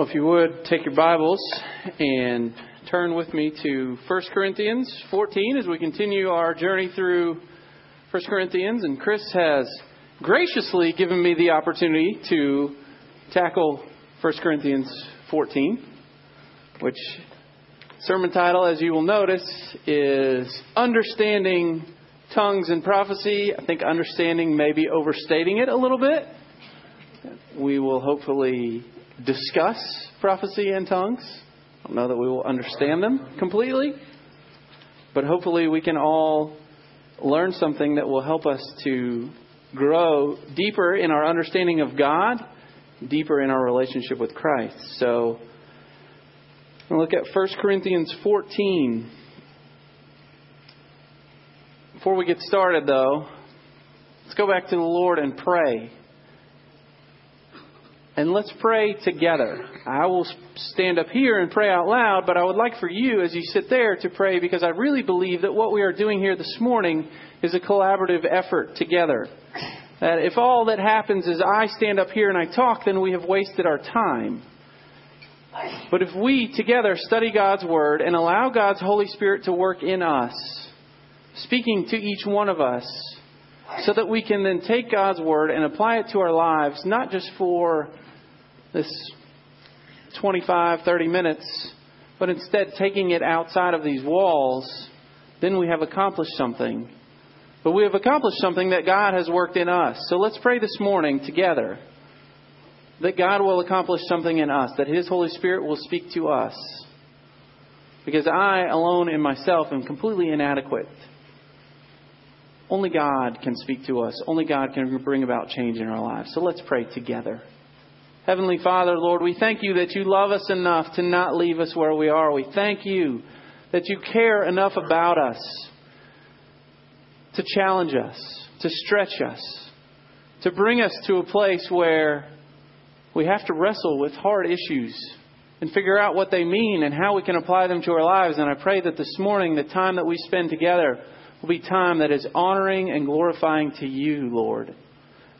Well, if you would take your Bibles and turn with me to 1 Corinthians 14 as we continue our journey through 1 Corinthians. And Chris has graciously given me the opportunity to tackle 1 Corinthians 14, which sermon title, as you will notice, is Understanding Tongues and Prophecy. I think understanding may be overstating it a little bit. We will hopefully discuss prophecy and tongues. I don't know that we will understand them completely, but hopefully we can all learn something that will help us to grow deeper in our understanding of God, deeper in our relationship with Christ. So, look at 1 Corinthians 14. Before we get started, though, let's go back to the Lord and pray. And let's pray together. I will stand up here and pray out loud, but I would like for you, as you sit there, to pray because I really believe that what we are doing here this morning is a collaborative effort together. That if all that happens is I stand up here and I talk, then we have wasted our time. But if we together study God's Word and allow God's Holy Spirit to work in us, speaking to each one of us, so that we can then take God's Word and apply it to our lives, not just for this 25, 30 minutes, but instead taking it outside of these walls, then we have accomplished something. But we have accomplished something that God has worked in us. So let's pray this morning together that God will accomplish something in us, that His Holy Spirit will speak to us. Because I alone in myself am completely inadequate. Only God can speak to us. Only God can bring about change in our lives. So let's pray together. Heavenly Father, Lord, we thank you that you love us enough to not leave us where we are. We thank you that you care enough about us to challenge us, to stretch us, to bring us to a place where we have to wrestle with hard issues and figure out what they mean and how we can apply them to our lives. And I pray that this morning, the time that we spend together will be time that is honoring and glorifying to you, Lord.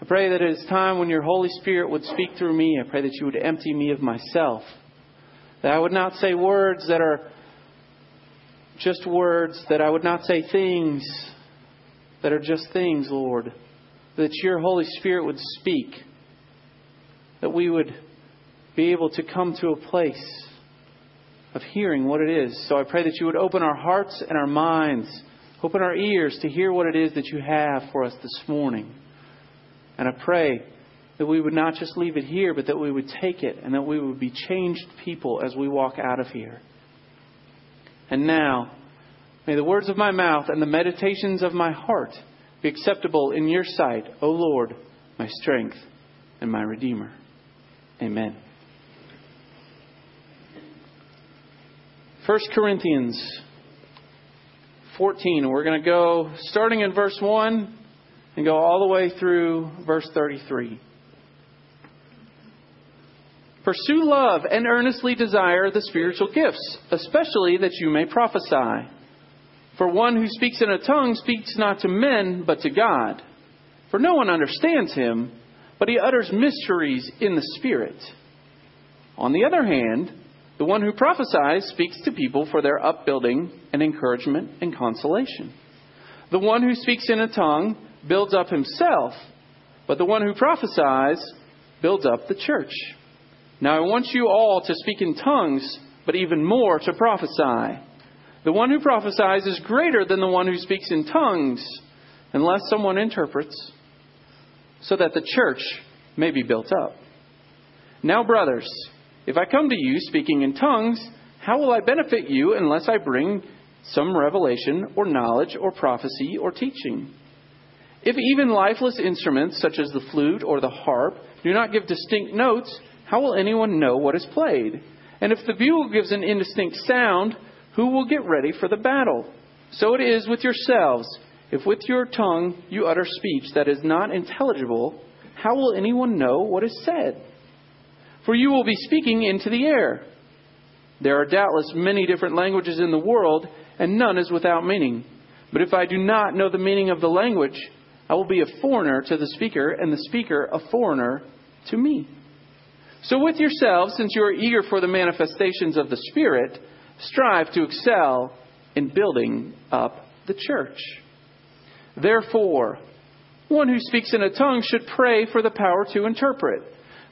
I pray that it is time when your Holy Spirit would speak through me. I pray that you would empty me of myself. That I would not say words that are just words, that I would not say things that are just things, Lord. That your Holy Spirit would speak. That we would be able to come to a place of hearing what it is. So I pray that you would open our hearts and our minds, open our ears to hear what it is that you have for us this morning. And I pray that we would not just leave it here, but that we would take it and that we would be changed people as we walk out of here. And now, may the words of my mouth and the meditations of my heart be acceptable in your sight, O Lord, my strength and my Redeemer. Amen. 1 Corinthians 14. We're going to go starting in verse 1 and go all the way through verse 33. Pursue love and earnestly desire the spiritual gifts, especially that you may prophesy. For one who speaks in a tongue speaks not to men, but to God. For no one understands him, but he utters mysteries in the Spirit. On the other hand, the one who prophesies speaks to people for their upbuilding and encouragement and consolation. The one who speaks in a tongue builds up himself, but the one who prophesies builds up the church. Now I want you all to speak in tongues, but even more to prophesy. The one who prophesies is greater than the one who speaks in tongues, unless someone interprets, so that the church may be built up. Now, brothers, if I come to you speaking in tongues, how will I benefit you unless I bring some revelation or knowledge or prophecy or teaching? If even lifeless instruments such as the flute or the harp do not give distinct notes, how will anyone know what is played? And if the bugle gives an indistinct sound, who will get ready for the battle? So it is with yourselves. If with your tongue you utter speech that is not intelligible, how will anyone know what is said? For you will be speaking into the air. There are doubtless many different languages in the world, and none is without meaning. But if I do not know the meaning of the language, I will be a foreigner to the speaker, and the speaker a foreigner to me. So, with yourselves, since you are eager for the manifestations of the Spirit, strive to excel in building up the church. Therefore, one who speaks in a tongue should pray for the power to interpret.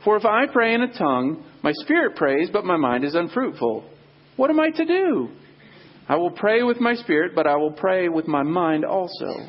For if I pray in a tongue, my spirit prays, but my mind is unfruitful. What am I to do? I will pray with my spirit, but I will pray with my mind also.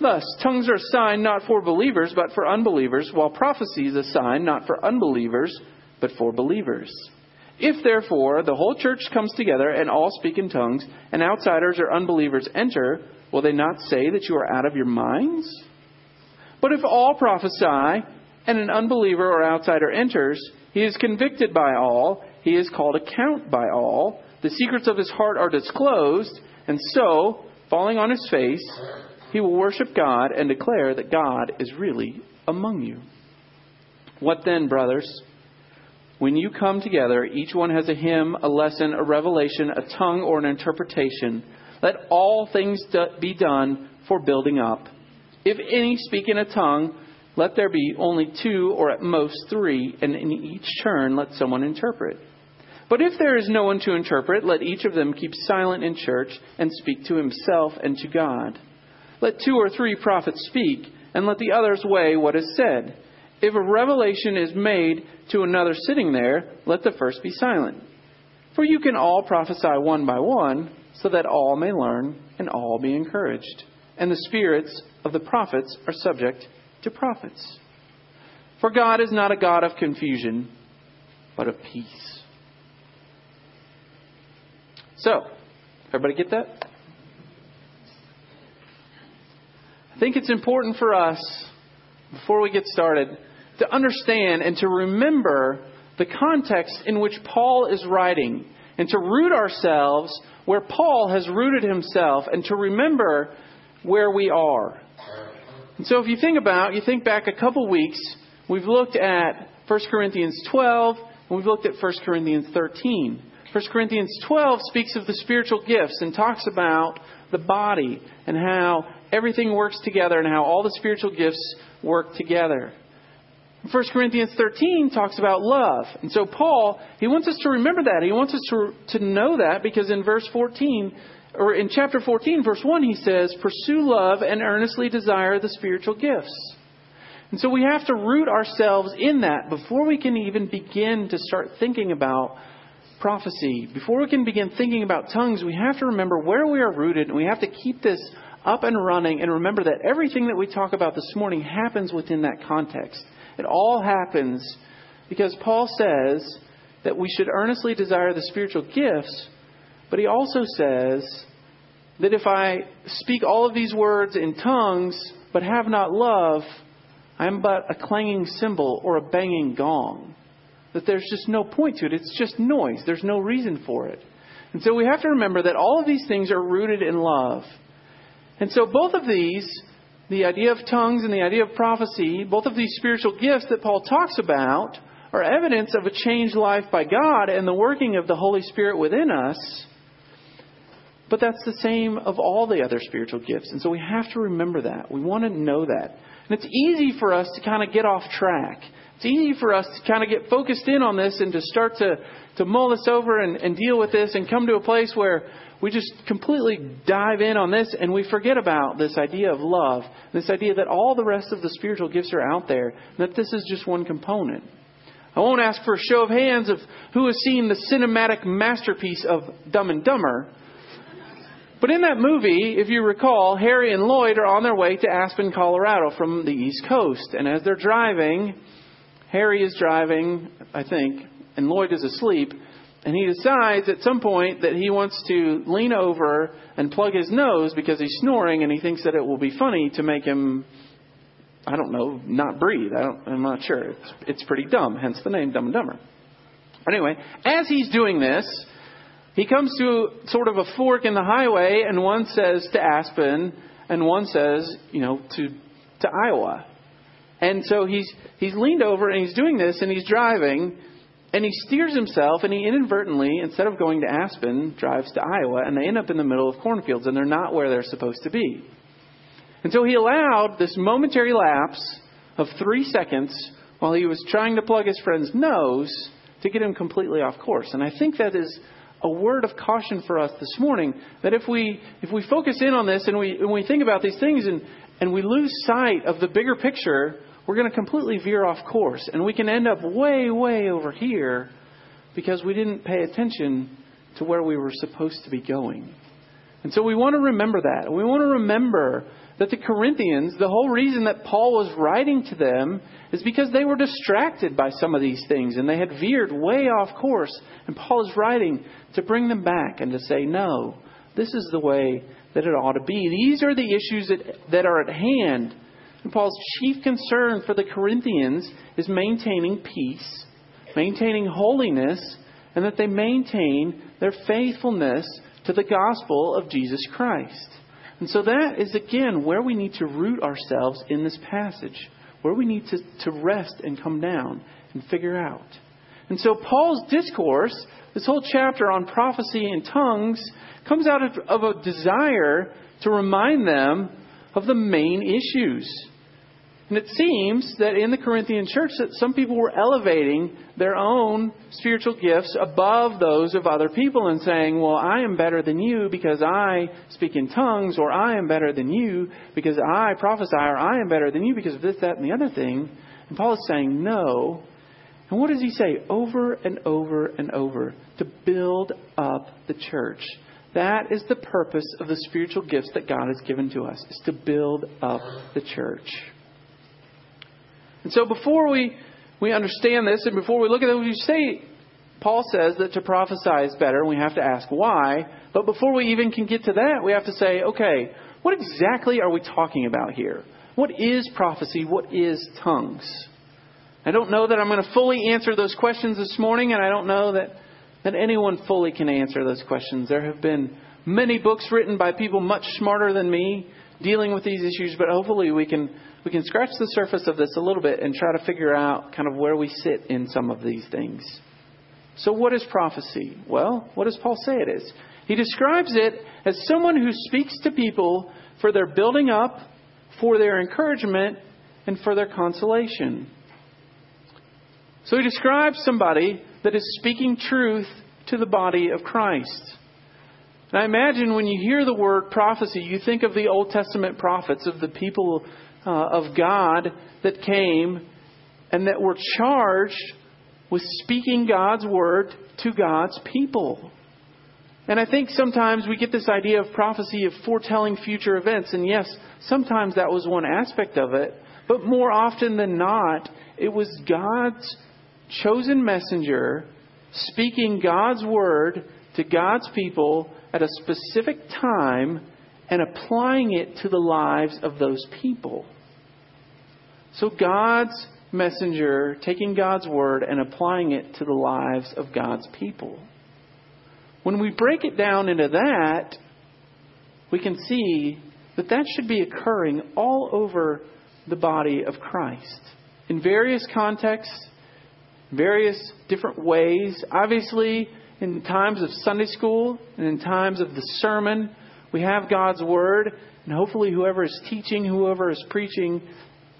Thus, tongues are a sign not for believers, but for unbelievers, while prophecy is a sign not for unbelievers, but for believers. If therefore the whole church comes together and all speak in tongues, and outsiders or unbelievers enter, will they not say that you are out of your minds? But if all prophesy, and an unbeliever or outsider enters, he is convicted by all, he is called account by all, the secrets of his heart are disclosed, and so, falling on his face, he will worship God and declare that God is really among you. What then, brothers? When you come together, each one has a hymn, a lesson, a revelation, a tongue, or an interpretation. Let all things be done for building up. If any speak in a tongue, let there be only two or at most three, and in each turn let someone interpret. But if there is no one to interpret, let each of them keep silent in church and speak to himself and to God. Let two or three prophets speak, and let the others weigh what is said. If a revelation is made to another sitting there, let the first be silent. For you can all prophesy one by one, so that all may learn and all be encouraged. And the spirits of the prophets are subject to prophets. For God is not a God of confusion, but of peace. So, everybody get that? I think it's important for us, before we get started, to understand and to remember the context in which Paul is writing and to root ourselves where Paul has rooted himself and to remember where we are. And so if you think about, you think back a couple weeks, we've looked at 1 Corinthians 12 and we've looked at 1 Corinthians 13. 1 Corinthians 12 speaks of the spiritual gifts and talks about the body and how everything works together and how all the spiritual gifts work together. 1 Corinthians 13 talks about love. And so Paul, he wants us to remember that. He wants us to, to know that because in verse 14, or in chapter 14, verse 1, he says, Pursue love and earnestly desire the spiritual gifts. And so we have to root ourselves in that before we can even begin to start thinking about prophecy. Before we can begin thinking about tongues, we have to remember where we are rooted and we have to keep this up and running and remember that everything that we talk about this morning happens within that context. It all happens because Paul says that we should earnestly desire the spiritual gifts, but he also says that if I speak all of these words in tongues but have not love, I am but a clanging cymbal or a banging gong. That there's just no point to it. It's just noise. There's no reason for it. And so we have to remember that all of these things are rooted in love. And so both of these, the idea of tongues and the idea of prophecy, both of these spiritual gifts that Paul talks about, are evidence of a changed life by God and the working of the Holy Spirit within us. But that's the same of all the other spiritual gifts. And so we have to remember that. We want to know that. And it's easy for us to kind of get off track. It's easy for us to kind of get focused in on this and to start to, to mull this over and, and deal with this and come to a place where we just completely dive in on this and we forget about this idea of love, this idea that all the rest of the spiritual gifts are out there, that this is just one component. I won't ask for a show of hands of who has seen the cinematic masterpiece of Dumb and Dumber, But in that movie, if you recall, Harry and Lloyd are on their way to Aspen, Colorado from the East Coast. And as they're driving, Harry is driving, I think, and Lloyd is asleep. And he decides at some point that he wants to lean over and plug his nose because he's snoring and he thinks that it will be funny to make him, I don't know, not breathe. I don't, I'm not sure. It's, it's pretty dumb, hence the name Dumb and Dumber. Anyway, as he's doing this, he comes to sort of a fork in the highway, and one says to Aspen, and one says, you know, to to Iowa. And so he's he's leaned over and he's doing this, and he's driving, and he steers himself, and he inadvertently, instead of going to Aspen, drives to Iowa, and they end up in the middle of cornfields, and they're not where they're supposed to be. And so he allowed this momentary lapse of three seconds while he was trying to plug his friend's nose to get him completely off course. And I think that is a word of caution for us this morning that if we if we focus in on this and we and we think about these things and and we lose sight of the bigger picture, we're going to completely veer off course and we can end up way way over here because we didn't pay attention to where we were supposed to be going. And so we want to remember that. We want to remember that the Corinthians, the whole reason that Paul was writing to them is because they were distracted by some of these things and they had veered way off course. And Paul is writing to bring them back and to say, no, this is the way that it ought to be. These are the issues that, that are at hand. And Paul's chief concern for the Corinthians is maintaining peace, maintaining holiness, and that they maintain their faithfulness to the gospel of Jesus Christ. And so that is, again, where we need to root ourselves in this passage, where we need to, to rest and come down and figure out. And so Paul's discourse, this whole chapter on prophecy and tongues, comes out of, of a desire to remind them of the main issues and it seems that in the Corinthian church that some people were elevating their own spiritual gifts above those of other people and saying, well, I am better than you because I speak in tongues, or I am better than you because I prophesy, or I am better than you because of this, that, and the other thing. And Paul is saying, no. And what does he say over and over and over? To build up the church. That is the purpose of the spiritual gifts that God has given to us, is to build up the church. And so before we, we understand this and before we look at it, we say, Paul says that to prophesy is better, and we have to ask why. But before we even can get to that, we have to say, okay, what exactly are we talking about here? What is prophecy? What is tongues? I don't know that I'm going to fully answer those questions this morning, and I don't know that, that anyone fully can answer those questions. There have been many books written by people much smarter than me dealing with these issues, but hopefully we can we can scratch the surface of this a little bit and try to figure out kind of where we sit in some of these things. So, what is prophecy? Well, what does Paul say it is? He describes it as someone who speaks to people for their building up, for their encouragement, and for their consolation. So, he describes somebody that is speaking truth to the body of Christ. And I imagine when you hear the word prophecy, you think of the Old Testament prophets, of the people uh, of God that came and that were charged with speaking God's word to God's people. And I think sometimes we get this idea of prophecy of foretelling future events. And yes, sometimes that was one aspect of it. But more often than not, it was God's chosen messenger speaking God's word to God's people at a specific time and applying it to the lives of those people. So God's messenger taking God's word and applying it to the lives of God's people. When we break it down into that, we can see that that should be occurring all over the body of Christ in various contexts, various different ways. Obviously, in times of Sunday school and in times of the sermon, we have God's Word, and hopefully, whoever is teaching, whoever is preaching,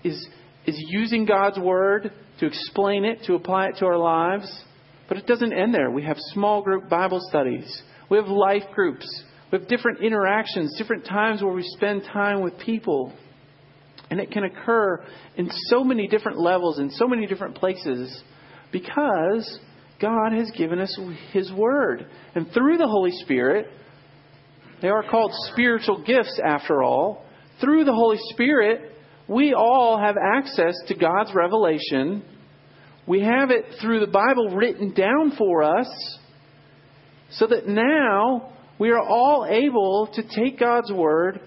is is using God's Word to explain it, to apply it to our lives. But it doesn't end there. We have small group Bible studies, we have life groups, we have different interactions, different times where we spend time with people. And it can occur in so many different levels, in so many different places, because God has given us His Word. And through the Holy Spirit, They are called spiritual gifts, after all. Through the Holy Spirit, we all have access to God's revelation. We have it through the Bible written down for us, so that now we are all able to take God's Word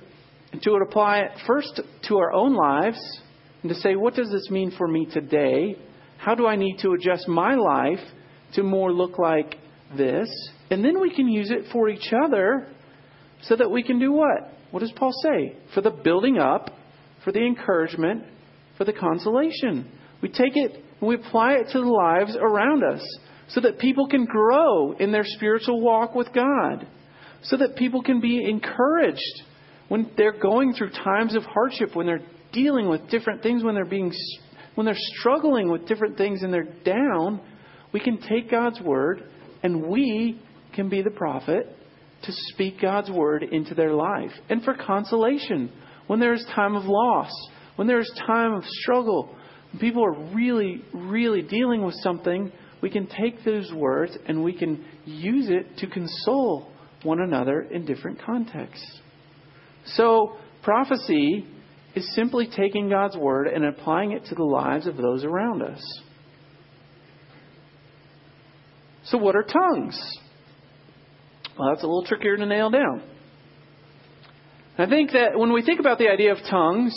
and to apply it first to our own lives and to say, what does this mean for me today? How do I need to adjust my life to more look like this? And then we can use it for each other so that we can do what? What does Paul say? For the building up, for the encouragement, for the consolation. We take it and we apply it to the lives around us so that people can grow in their spiritual walk with God, so that people can be encouraged when they're going through times of hardship, when they're dealing with different things, when they're being when they're struggling with different things and they're down, we can take God's word and we can be the prophet to speak God's word into their life. And for consolation, when there's time of loss, when there's time of struggle, when people are really, really dealing with something, we can take those words and we can use it to console one another in different contexts. So, prophecy is simply taking God's word and applying it to the lives of those around us. So, what are tongues? Well, that's a little trickier to nail down. I think that when we think about the idea of tongues,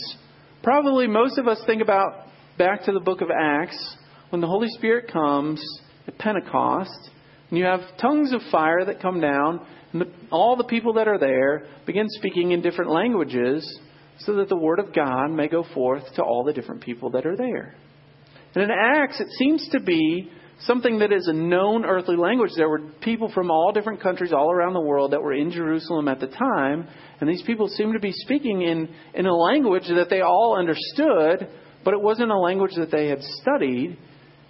probably most of us think about back to the book of Acts when the Holy Spirit comes at Pentecost, and you have tongues of fire that come down, and the, all the people that are there begin speaking in different languages so that the word of God may go forth to all the different people that are there. And in Acts, it seems to be something that is a known earthly language. There were people from all different countries all around the world that were in Jerusalem at the time, and these people seemed to be speaking in, in a language that they all understood, but it wasn't a language that they had studied.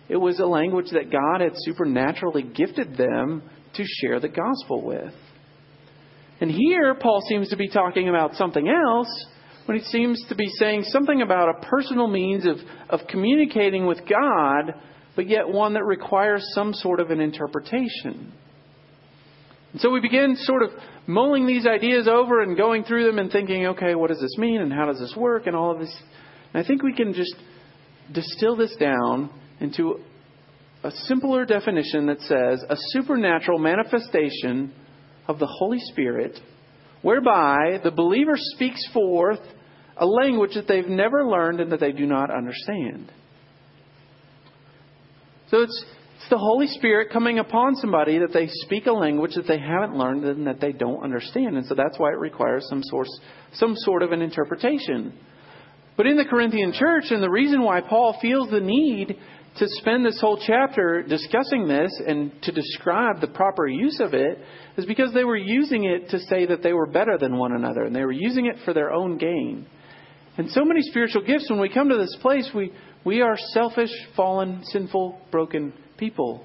It was a language that God had supernaturally gifted them to share the gospel with. And here, Paul seems to be talking about something else when he seems to be saying something about a personal means of, of communicating with God but yet one that requires some sort of an interpretation. And so we begin sort of mulling these ideas over and going through them and thinking, okay, what does this mean and how does this work and all of this. And I think we can just distill this down into a simpler definition that says a supernatural manifestation of the Holy Spirit whereby the believer speaks forth a language that they've never learned and that they do not understand. So it's, it's the Holy Spirit coming upon somebody that they speak a language that they haven't learned and that they don't understand. And so that's why it requires some, source, some sort of an interpretation. But in the Corinthian church, and the reason why Paul feels the need to spend this whole chapter discussing this and to describe the proper use of it is because they were using it to say that they were better than one another and they were using it for their own gain. And so many spiritual gifts, when we come to this place, we, we are selfish, fallen, sinful, broken people.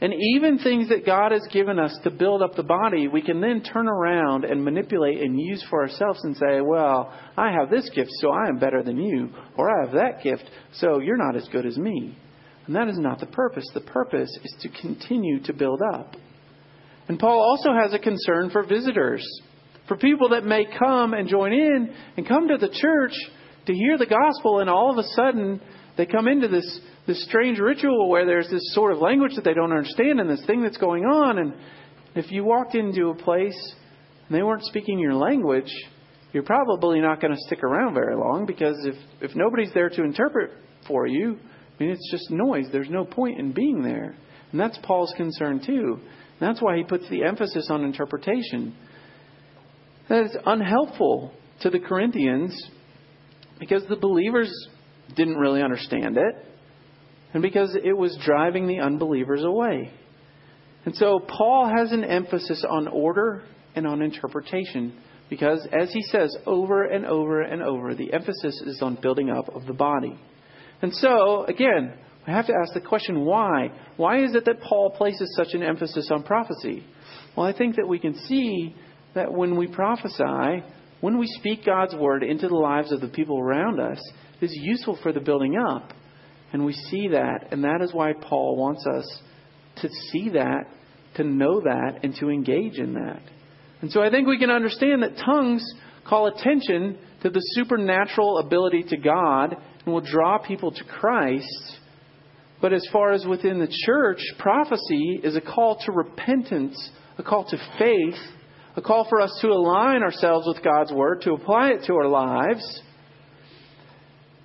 And even things that God has given us to build up the body, we can then turn around and manipulate and use for ourselves and say, well, I have this gift, so I am better than you. Or I have that gift, so you're not as good as me. And that is not the purpose. The purpose is to continue to build up. And Paul also has a concern for visitors, for people that may come and join in and come to the church to hear the gospel, and all of a sudden they come into this, this strange ritual where there's this sort of language that they don't understand and this thing that's going on. And if you walked into a place and they weren't speaking your language, you're probably not going to stick around very long because if, if nobody's there to interpret for you, I mean, it's just noise. There's no point in being there. And that's Paul's concern too. That's why he puts the emphasis on interpretation. That is unhelpful to the Corinthians because the believers didn't really understand it, and because it was driving the unbelievers away. And so Paul has an emphasis on order and on interpretation because, as he says over and over and over, the emphasis is on building up of the body. And so, again, we have to ask the question why? Why is it that Paul places such an emphasis on prophecy? Well, I think that we can see that when we prophesy, when we speak God's word into the lives of the people around us, is useful for the building up. And we see that, and that is why Paul wants us to see that, to know that, and to engage in that. And so I think we can understand that tongues call attention to the supernatural ability to God and will draw people to Christ. But as far as within the church, prophecy is a call to repentance, a call to faith, a call for us to align ourselves with God's Word, to apply it to our lives,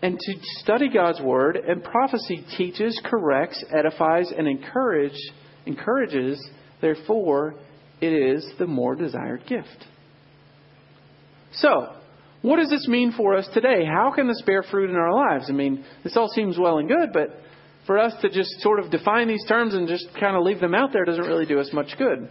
and to study God's Word. And prophecy teaches, corrects, edifies, and encourage, encourages. Therefore, it is the more desired gift. So, what does this mean for us today? How can this bear fruit in our lives? I mean, this all seems well and good, but for us to just sort of define these terms and just kind of leave them out there doesn't really do us much good.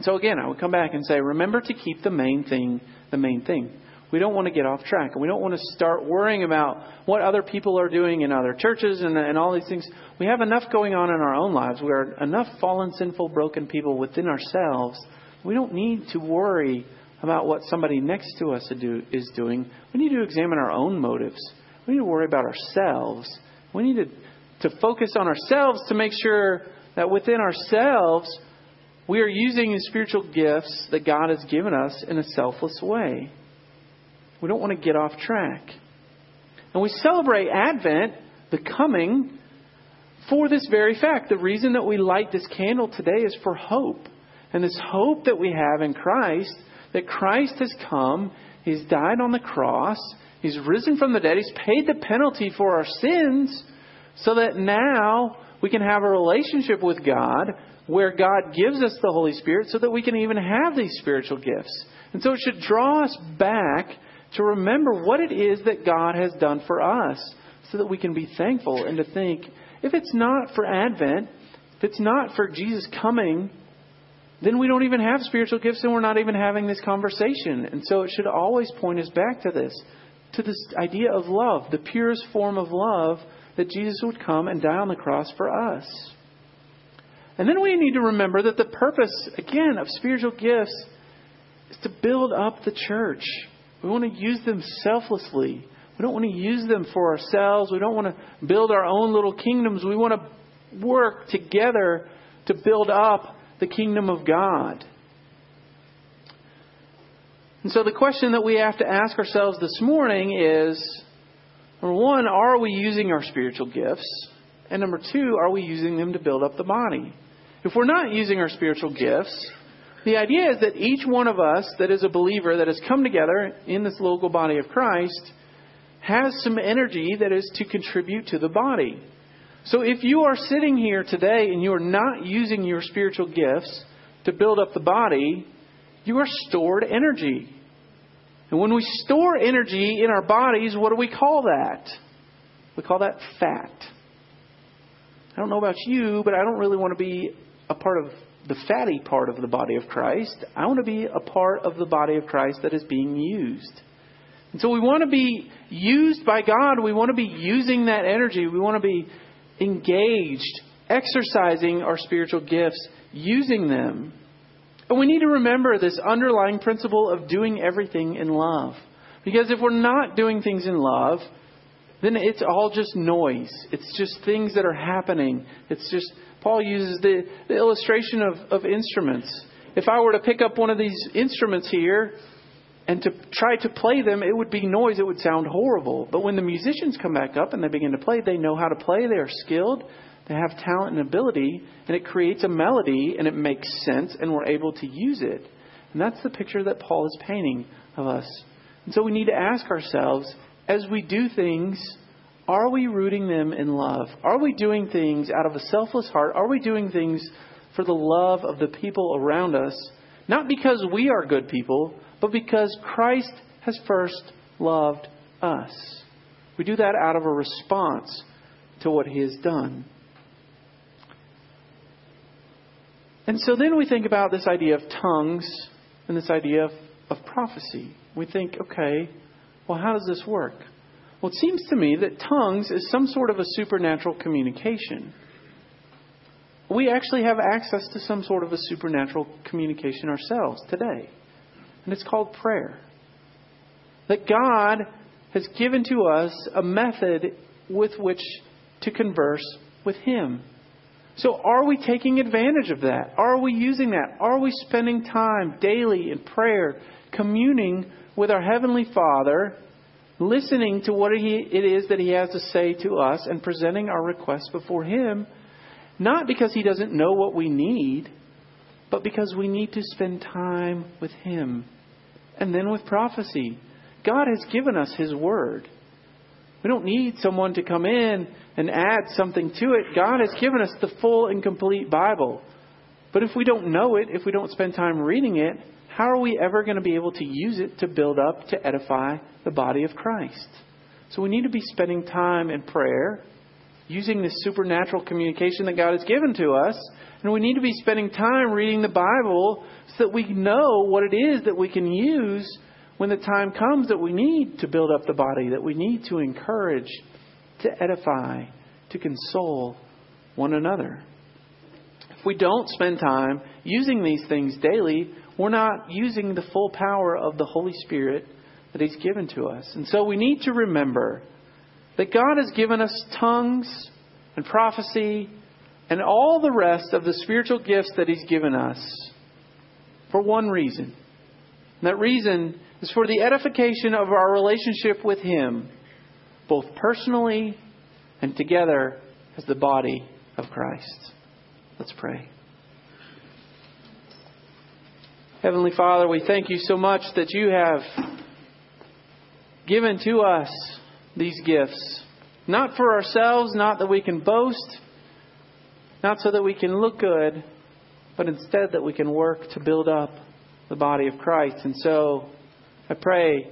So again, I would come back and say, remember to keep the main thing the main thing. We don't want to get off track, and we don't want to start worrying about what other people are doing in other churches and, and all these things. We have enough going on in our own lives. We are enough fallen, sinful, broken people within ourselves. We don't need to worry about what somebody next to us is doing. We need to examine our own motives. We need to worry about ourselves. We need to, to focus on ourselves to make sure that within ourselves we are using the spiritual gifts that God has given us in a selfless way. We don't want to get off track. And we celebrate Advent, the coming, for this very fact. The reason that we light this candle today is for hope. And this hope that we have in Christ, that Christ has come, He's died on the cross, He's risen from the dead, He's paid the penalty for our sins, so that now we can have a relationship with God where God gives us the Holy Spirit so that we can even have these spiritual gifts. And so it should draw us back to remember what it is that God has done for us so that we can be thankful and to think if it's not for Advent, if it's not for Jesus coming, then we don't even have spiritual gifts and we're not even having this conversation. And so it should always point us back to this, to this idea of love, the purest form of love that Jesus would come and die on the cross for us. And then we need to remember that the purpose, again, of spiritual gifts is to build up the church. We want to use them selflessly. We don't want to use them for ourselves. We don't want to build our own little kingdoms. We want to work together to build up the kingdom of God. And so the question that we have to ask ourselves this morning is number one, are we using our spiritual gifts? And number two, are we using them to build up the body? If we're not using our spiritual gifts, the idea is that each one of us that is a believer that has come together in this local body of Christ has some energy that is to contribute to the body. So if you are sitting here today and you are not using your spiritual gifts to build up the body, you are stored energy. And when we store energy in our bodies, what do we call that? We call that fat. I don't know about you, but I don't really want to be a part of the fatty part of the body of Christ. I want to be a part of the body of Christ that is being used. And so we want to be used by God. We want to be using that energy. We want to be engaged, exercising our spiritual gifts, using them. And we need to remember this underlying principle of doing everything in love. Because if we're not doing things in love, then it's all just noise. It's just things that are happening. It's just Paul uses the, the illustration of, of instruments. If I were to pick up one of these instruments here and to try to play them, it would be noise. It would sound horrible. But when the musicians come back up and they begin to play, they know how to play. They are skilled. They have talent and ability. And it creates a melody and it makes sense and we're able to use it. And that's the picture that Paul is painting of us. And so we need to ask ourselves as we do things are we rooting them in love? Are we doing things out of a selfless heart? Are we doing things for the love of the people around us? Not because we are good people, but because Christ has first loved us. We do that out of a response to what He has done. And so then we think about this idea of tongues and this idea of, of prophecy. We think, okay, well, how does this work? Well, it seems to me that tongues is some sort of a supernatural communication. We actually have access to some sort of a supernatural communication ourselves today. And it's called prayer. That God has given to us a method with which to converse with Him. So, are we taking advantage of that? Are we using that? Are we spending time daily in prayer, communing with our Heavenly Father, listening to what it is that He has to say to us, and presenting our requests before Him? Not because He doesn't know what we need, but because we need to spend time with Him. And then with prophecy. God has given us His Word. We don't need someone to come in and add something to it. God has given us the full and complete Bible. But if we don't know it, if we don't spend time reading it, how are we ever going to be able to use it to build up, to edify the body of Christ? So we need to be spending time in prayer, using this supernatural communication that God has given to us, and we need to be spending time reading the Bible so that we know what it is that we can use when the time comes that we need to build up the body, that we need to encourage, to edify, to console one another. If we don't spend time using these things daily, we're not using the full power of the Holy Spirit that He's given to us. And so we need to remember that God has given us tongues and prophecy and all the rest of the spiritual gifts that He's given us for one reason. And that reason is for the edification of our relationship with Him, both personally and together as the body of Christ. Let's pray. Heavenly Father, we thank you so much that you have given to us these gifts. Not for ourselves, not that we can boast, not so that we can look good, but instead that we can work to build up the body of Christ. And so I pray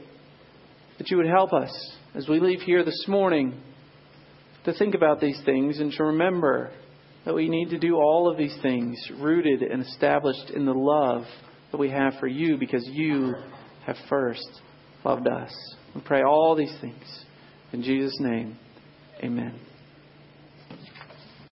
that you would help us as we leave here this morning to think about these things and to remember that we need to do all of these things rooted and established in the love that we have for you because you have first loved us. We pray all these things. In Jesus' name, amen.